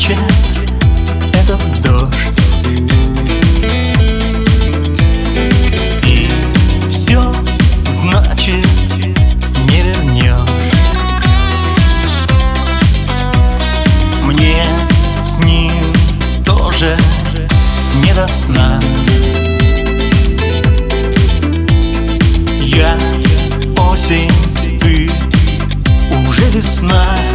плачет этот дождь. И все значит не вернешь Мне с ним тоже не до сна. Я осень, ты уже весна.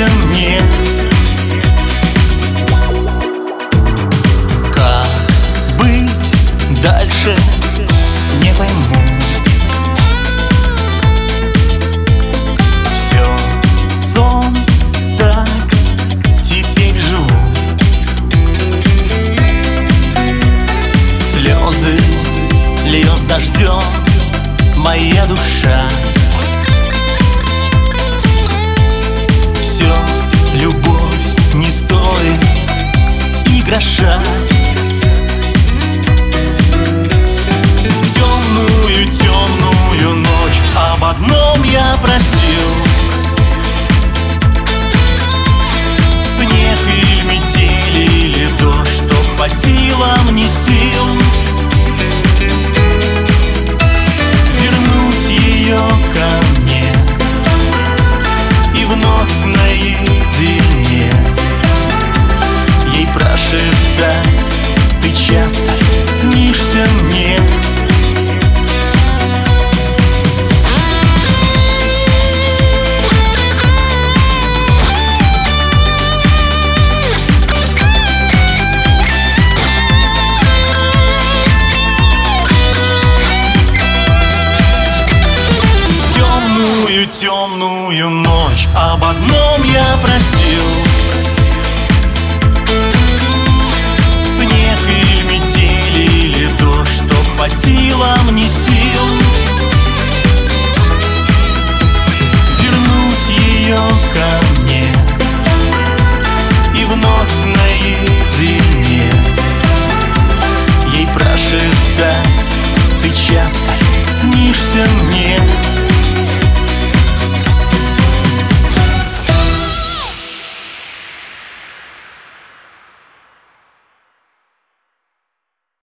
нужен мне Как быть дальше, не пойму. Слезы льет дождем моя душа. Темную ночь Об одном я просил. Снег или метели, или дождь Что хватило мне сил. Вернуть ее ко мне И вновь наедине. Ей прошептать Ты часто снишься мне